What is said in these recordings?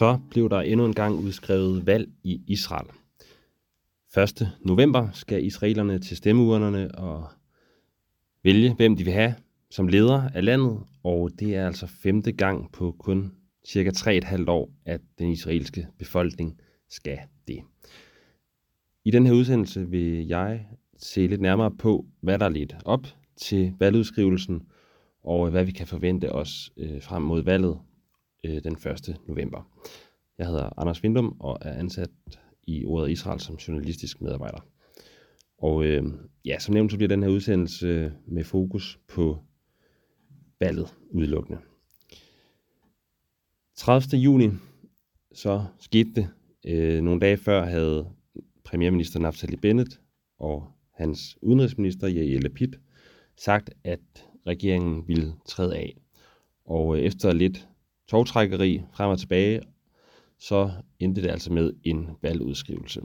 så blev der endnu en gang udskrevet valg i Israel. 1. november skal israelerne til stemmeurnerne og vælge, hvem de vil have som leder af landet, og det er altså femte gang på kun cirka 3,5 år, at den israelske befolkning skal det. I den her udsendelse vil jeg se lidt nærmere på, hvad der er lidt op til valgudskrivelsen, og hvad vi kan forvente os øh, frem mod valget øh, den 1. november. Jeg hedder Anders Vindum og er ansat i Ordet Israel som journalistisk medarbejder. Og øh, ja, som nævnt, så bliver den her udsendelse med fokus på valget udelukkende. 30. juni, så skete det. Øh, nogle dage før havde premierminister Naftali Bennett og hans udenrigsminister Yair Lapid sagt, at regeringen ville træde af. Og øh, efter lidt togtrækkeri frem og tilbage, så endte det altså med en valgudskrivelse.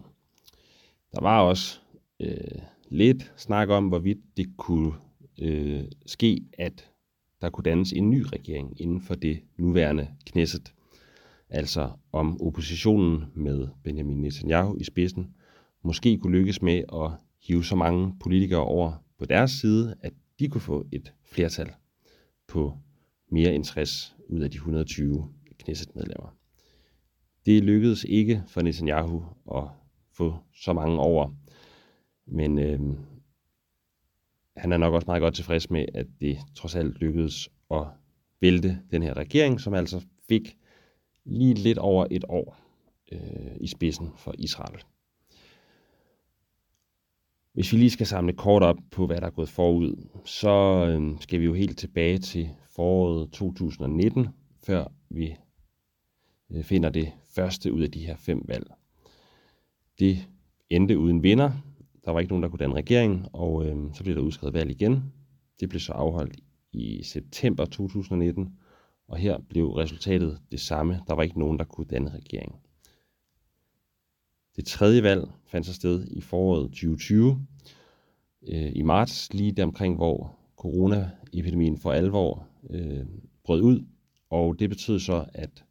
Der var også øh, lidt snak om, hvorvidt det kunne øh, ske, at der kunne dannes en ny regering inden for det nuværende knæsset. Altså om oppositionen med Benjamin Netanyahu i spidsen måske kunne lykkes med at hive så mange politikere over på deres side, at de kunne få et flertal på mere end 60 ud af de 120 Knesset-medlemmer. Det lykkedes ikke for Netanyahu at få så mange over, men øh, han er nok også meget godt tilfreds med, at det trods alt lykkedes at vælte den her regering, som altså fik lige lidt over et år øh, i spidsen for Israel. Hvis vi lige skal samle kort op på, hvad der er gået forud, så øh, skal vi jo helt tilbage til foråret 2019, før vi øh, finder det første ud af de her fem valg. Det endte uden vinder. Der var ikke nogen, der kunne danne regering, og øh, så blev der udskrevet valg igen. Det blev så afholdt i september 2019, og her blev resultatet det samme. Der var ikke nogen, der kunne danne regering. Det tredje valg fandt sig sted i foråret 2020, øh, i marts, lige der omkring, hvor coronaepidemien for alvor øh, brød ud. Og det betød så, at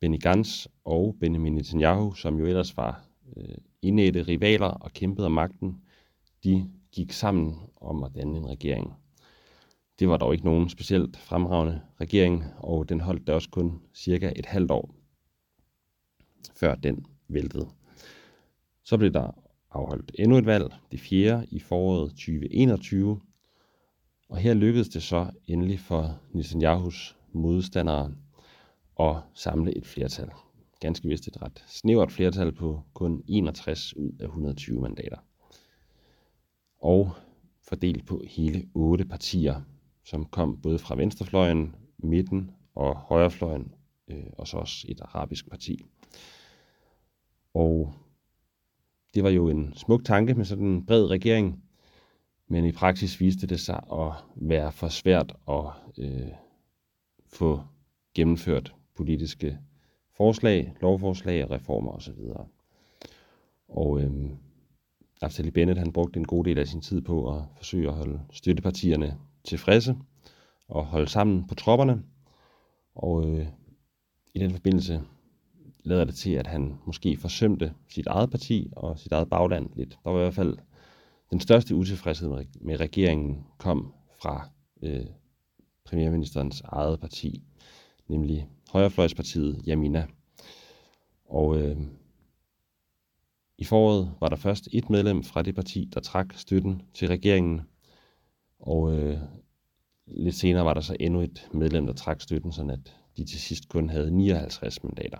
Benny Gantz og Benjamin Netanyahu, som jo ellers var øh, indætte rivaler og kæmpede om magten, de gik sammen om at danne en regering. Det var dog ikke nogen specielt fremragende regering, og den holdt da også kun cirka et halvt år, før den væltede. Så blev der afholdt endnu et valg, det fjerde i foråret 2021, og her lykkedes det så endelig for Netanyahus modstandere at samle et flertal. Ganske vist et ret snævert flertal på kun 61 ud af 120 mandater. Og fordelt på hele otte partier, som kom både fra venstrefløjen, midten og højrefløjen, øh, og så også et arabisk parti. Og det var jo en smuk tanke med sådan en bred regering, men i praksis viste det sig at være for svært at øh, få gennemført politiske forslag, lovforslag, reformer osv. Og øh, Naftali Bennett han brugte en god del af sin tid på at forsøge at holde støttepartierne tilfredse og holde sammen på tropperne. Og øh, i den forbindelse lader det til, at han måske forsømte sit eget parti og sit eget bagland lidt. Der var i hvert fald den største utilfredshed med regeringen kom fra øh, premierministerens eget parti, nemlig højrefløjspartiet Jamina. Og øh, i foråret var der først et medlem fra det parti, der trak støtten til regeringen, og øh, lidt senere var der så endnu et medlem, der trak støtten, sådan at de til sidst kun havde 59 mandater.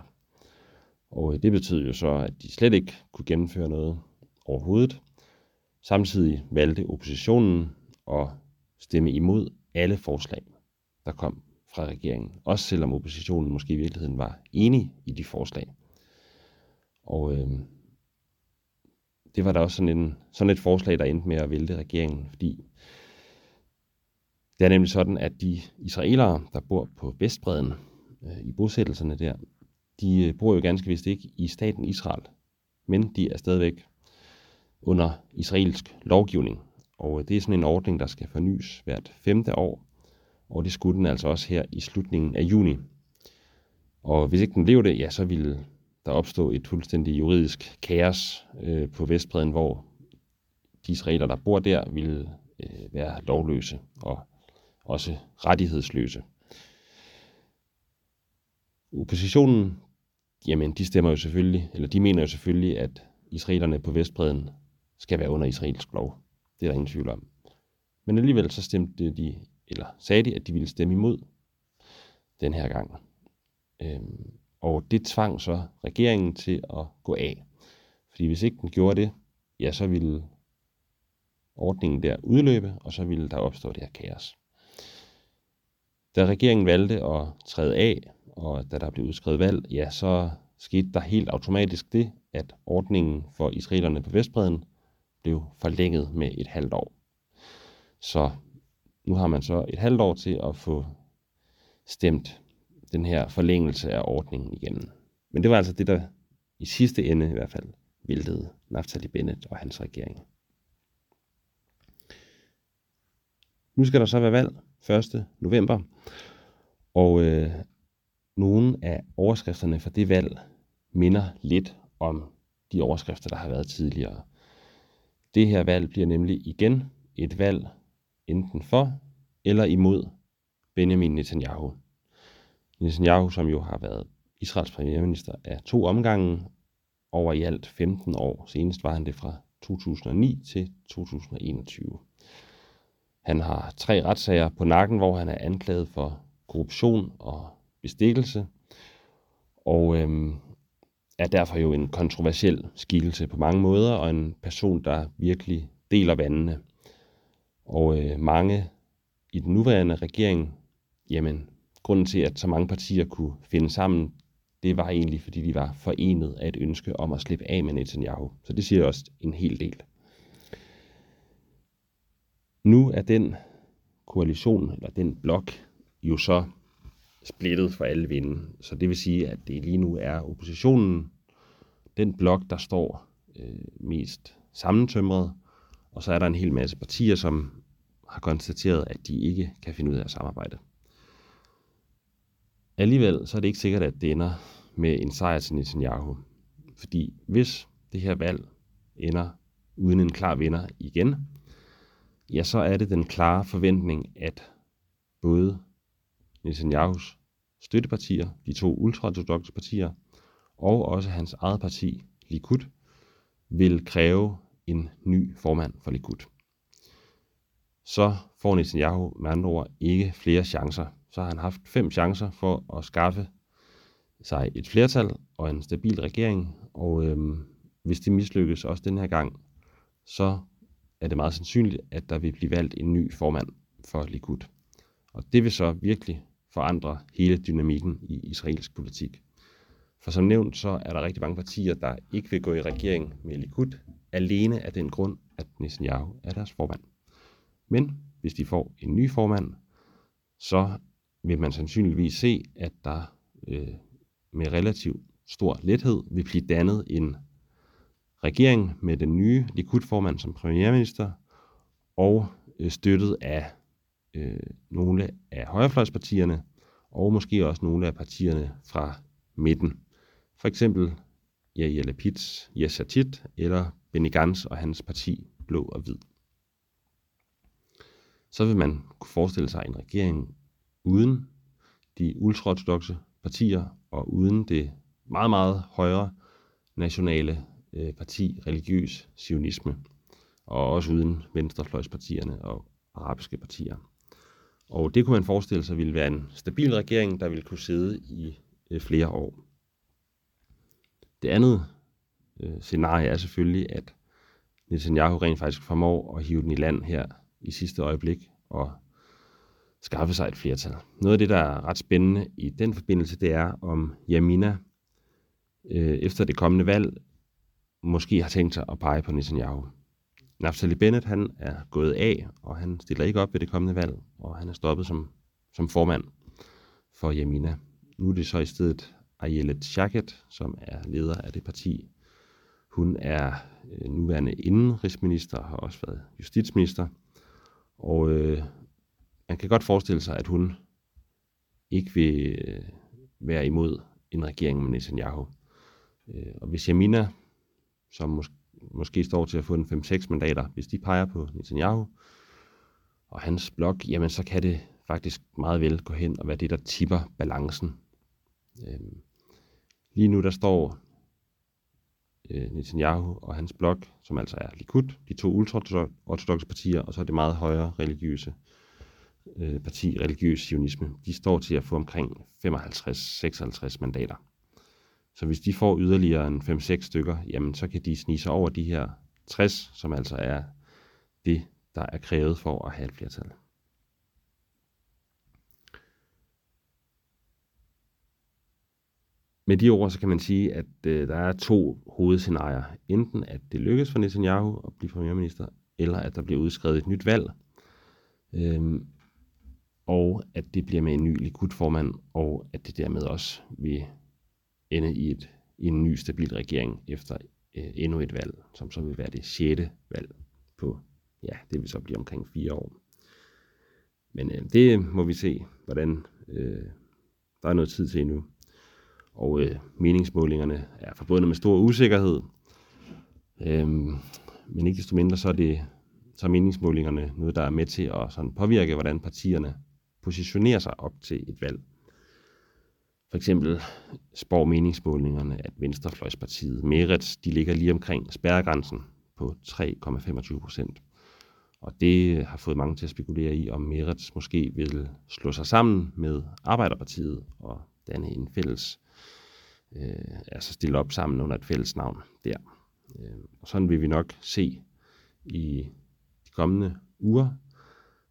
Og øh, det betød jo så, at de slet ikke kunne gennemføre noget overhovedet. Samtidig valgte oppositionen at stemme imod alle forslag, der kom fra regeringen. Også selvom oppositionen måske i virkeligheden var enig i de forslag. Og øh, det var da også sådan, en, sådan et forslag, der endte med at vælte regeringen, fordi det er nemlig sådan, at de israelere, der bor på Vestbreden, øh, i bosættelserne der, de øh, bor jo ganske vist ikke i staten Israel, men de er stadigvæk under israelsk lovgivning. Og øh, det er sådan en ordning, der skal fornyes hvert femte år, og det skulle den altså også her i slutningen af juni. Og hvis ikke den blev det, ja, så ville der opstå et fuldstændig juridisk kaos øh, på Vestbreden, hvor de israeler, der bor der, ville øh, være lovløse og også rettighedsløse. Oppositionen, jamen de stemmer jo selvfølgelig, eller de mener jo selvfølgelig, at israelerne på Vestbreden skal være under israelsk lov. Det er der ingen tvivl om. Men alligevel så stemte de, eller sagde de, at de ville stemme imod den her gang. Øhm, og det tvang så regeringen til at gå af. Fordi hvis ikke den gjorde det, ja, så ville ordningen der udløbe, og så ville der opstå det her kaos. Da regeringen valgte at træde af, og da der blev udskrevet valg, ja, så skete der helt automatisk det, at ordningen for israelerne på Vestbreden blev forlænget med et halvt år. Så nu har man så et halvt år til at få stemt den her forlængelse af ordningen igennem. Men det var altså det, der i sidste ende i hvert fald væltede Naftali Bennett og hans regering. Nu skal der så være valg 1. november, og øh, nogle af overskrifterne for det valg minder lidt om de overskrifter, der har været tidligere. Det her valg bliver nemlig igen et valg enten for eller imod Benjamin Netanyahu. Netanyahu, som jo har været Israels premierminister af to omgange over i alt 15 år. Senest var han det fra 2009 til 2021. Han har tre retssager på nakken, hvor han er anklaget for korruption og bestikkelse, og øhm, er derfor jo en kontroversiel skikkelse på mange måder, og en person, der virkelig deler vandene. Og øh, mange i den nuværende regering, jamen, grunden til, at så mange partier kunne finde sammen, det var egentlig, fordi de var forenet af et ønske om at slippe af med Netanyahu. Så det siger også en hel del. Nu er den koalition, eller den blok, jo så splittet for alle vinde. Så det vil sige, at det lige nu er oppositionen, den blok, der står øh, mest sammentømret, og så er der en hel masse partier, som har konstateret, at de ikke kan finde ud af at samarbejde. Alligevel så er det ikke sikkert, at det ender med en sejr til Netanyahu. Fordi hvis det her valg ender uden en klar vinder igen, ja, så er det den klare forventning, at både Netanyahus støttepartier, de to ultraortodoxe partier, og også hans eget parti, Likud, vil kræve en ny formand for Likud. Så får Netanyahu med andre ord ikke flere chancer. Så har han haft fem chancer for at skaffe sig et flertal og en stabil regering, og øhm, hvis det mislykkes også den her gang, så er det meget sandsynligt, at der vil blive valgt en ny formand for Likud. Og det vil så virkelig forandre hele dynamikken i israelsk politik. For som nævnt, så er der rigtig mange partier, der ikke vil gå i regering med Likud, alene af den grund, at Netanyahu er deres formand. Men hvis de får en ny formand, så vil man sandsynligvis se, at der øh, med relativt stor lethed vil blive dannet en regering med den nye Likud-formand som premierminister, og øh, støttet af øh, nogle af højrefløjspartierne, og måske også nogle af partierne fra midten. For eksempel Yair Lapid's Yes eller Benny Gantz og hans parti Blå og Hvid. Så vil man kunne forestille sig en regering uden de ultraortodoxe partier og uden det meget, meget højere nationale øh, parti, religiøs sionisme, og også uden venstrefløjspartierne og arabiske partier. Og det kunne man forestille sig ville være en stabil regering, der ville kunne sidde i øh, flere år. Det andet øh, scenarie er selvfølgelig, at Netanyahu rent faktisk formår at hive den i land her i sidste øjeblik og skaffe sig et flertal. Noget af det, der er ret spændende i den forbindelse, det er, om Yamina øh, efter det kommende valg måske har tænkt sig at pege på Netanyahu. Naftali Bennett han er gået af, og han stiller ikke op ved det kommende valg, og han er stoppet som, som formand for Yamina. Nu er det så i stedet Ayelet Shaket, som er leder af det parti. Hun er øh, nuværende indenrigsminister og har også været justitsminister. Og øh, man kan godt forestille sig, at hun ikke vil øh, være imod en regering med Netanyahu. Øh, og hvis Yamina, som måske måske står til at få en 5-6 mandater, hvis de peger på Netanyahu og hans blok, jamen så kan det faktisk meget vel gå hen og være det, der tipper balancen. Øh, lige nu der står øh, Netanyahu og hans blok, som altså er Likud, de to ultraortodoxe partier, og så er det meget højere religiøse øh, parti, religiøs sionisme, de står til at få omkring 55-56 mandater. Så hvis de får yderligere en 5-6 stykker, jamen så kan de snige sig over de her 60, som altså er det, der er krævet for at have et flertal. Med de ord, så kan man sige, at øh, der er to hovedscenarier. Enten at det lykkes for Netanyahu at blive premierminister, eller at der bliver udskrevet et nyt valg. Øhm, og at det bliver med en ny Likud-formand, og at det dermed også vil ende i, et, i en ny stabil regering efter øh, endnu et valg, som så vil være det sjette valg på, ja, det vil så blive omkring fire år. Men øh, det må vi se, hvordan øh, der er noget tid til endnu og øh, meningsmålingerne er forbundet med stor usikkerhed. Øh, men ikke desto mindre, så er, det, så er meningsmålingerne noget, der er med til at sådan påvirke, hvordan partierne positionerer sig op til et valg. For eksempel spår meningsmålingerne, at Venstrefløjspartiet Merits, de ligger lige omkring spærregrænsen på 3,25 procent. Og det har fået mange til at spekulere i, om Merits måske vil slå sig sammen med Arbejderpartiet og danne en fælles øh, altså stille op sammen under et fælles navn der. Øh, og sådan vil vi nok se i de kommende uger,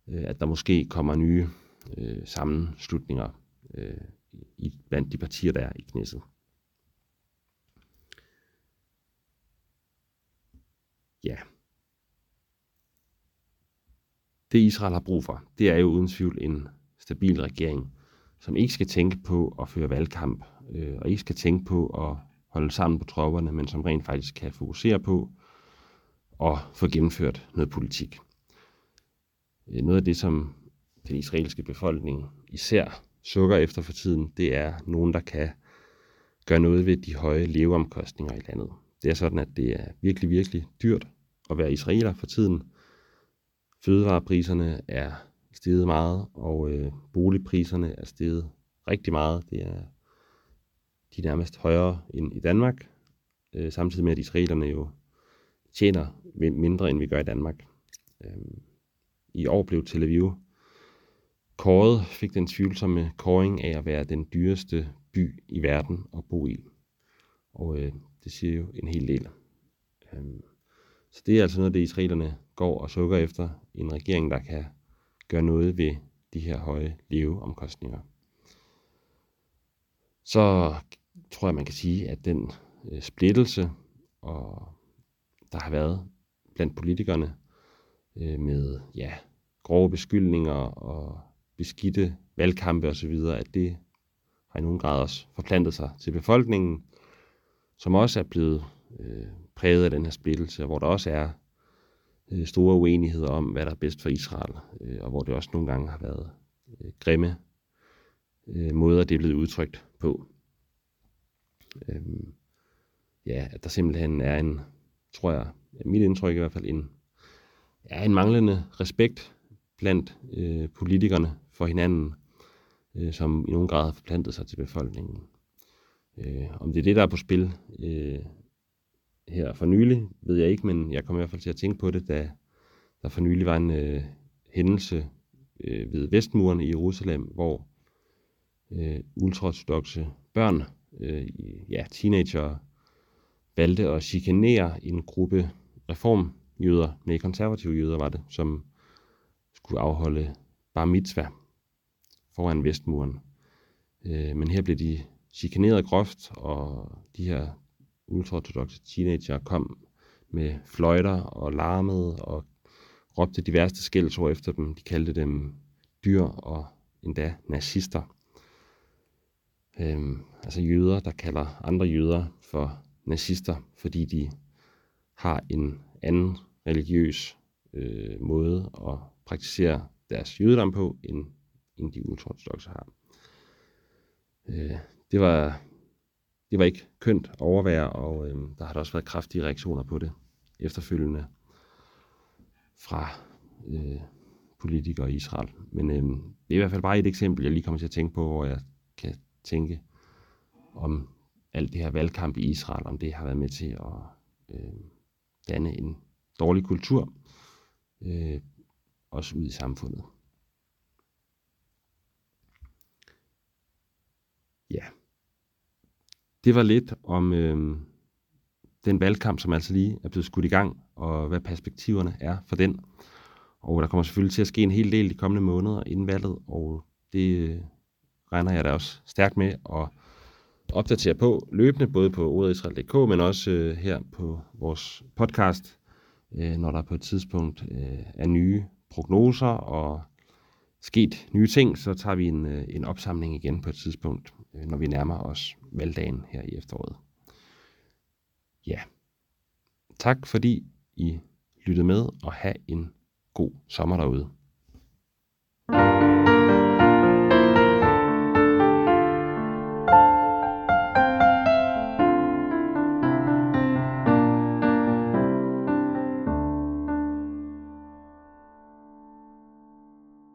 øh, at der måske kommer nye øh, sammenslutninger øh, i, blandt de partier, der er i knæsset. Ja. Det Israel har brug for, det er jo uden tvivl en stabil regering, som ikke skal tænke på at føre valgkamp, øh, og ikke skal tænke på at holde sammen på tropperne, men som rent faktisk kan fokusere på at få gennemført noget politik. Øh, noget af det, som den israelske befolkning især sukker efter for tiden, det er nogen, der kan gøre noget ved de høje leveomkostninger i landet. Det er sådan, at det er virkelig, virkelig dyrt at være israeler for tiden. Fødevarepriserne er steget meget, og øh, boligpriserne er steget rigtig meget. Det er de er nærmest højere end i Danmark, øh, samtidig med at israelerne jo tjener mindre, end vi gør i Danmark. Øh, I år blev Tel Aviv kåret, fik den tvivlsomme kåring af at være den dyreste by i verden at bo i. Og øh, det siger jo en hel del. Øhm, så det er altså noget, det israelerne går og sukker efter. En regering, der kan gøre noget ved de her høje leveomkostninger. Så tror jeg, man kan sige, at den øh, splittelse, og der har været blandt politikerne øh, med ja, grove beskyldninger og beskidte valgkampe osv., at det har i nogen grad også forplantet sig til befolkningen, som også er blevet øh, præget af den her splittelse, hvor der også er øh, store uenigheder om, hvad der er bedst for Israel, øh, og hvor det også nogle gange har været øh, grimme øh, måder, det er blevet udtrykt på. Øh, ja, at der simpelthen er en, tror jeg, mit indtryk i hvert fald, en, ja, en manglende respekt blandt øh, politikerne for hinanden, øh, som i nogen grad har forplantet sig til befolkningen. Øh, om det er det, der er på spil øh, her for nylig, ved jeg ikke, men jeg kommer i hvert fald til at tænke på det, da der for nylig var en øh, hændelse øh, ved Vestmuren i Jerusalem, hvor øh, ultraortodoxe børn, øh, ja, teenager, valgte at chikanere en gruppe reformjøder, nej, konservative jøder var det, som skulle afholde bar mitzvah foran Vestmuren. Øh, men her blev de chikaneret groft, og de her ultraortodoxe teenager kom med fløjter og larmede og råbte de værste skældsord efter dem. De kaldte dem dyr og endda nazister. Øhm, altså jøder, der kalder andre jøder for nazister, fordi de har en anden religiøs øh, måde at praktisere deres jødedom på, end, end de ultraortodoxe har. Øh, det var det var ikke kønt at overvære, og øh, der har der også været kraftige reaktioner på det efterfølgende fra øh, politikere i Israel. Men øh, det er i hvert fald bare et eksempel, jeg lige kommer til at tænke på, hvor jeg kan tænke om alt det her valgkamp i Israel, om det har været med til at øh, danne en dårlig kultur, øh, også ud i samfundet. Ja. Det var lidt om øh, den valgkamp, som altså lige er blevet skudt i gang, og hvad perspektiverne er for den. Og der kommer selvfølgelig til at ske en hel del de kommende måneder inden valget, og det øh, regner jeg da også stærkt med at opdatere på løbende, både på ordetisrael.dk, men også øh, her på vores podcast, øh, når der på et tidspunkt øh, er nye prognoser og sket nye ting, så tager vi en, øh, en opsamling igen på et tidspunkt, øh, når vi nærmer os valgdagen her i efteråret. Ja. Tak fordi I lyttede med, og have en god sommer derude. thank you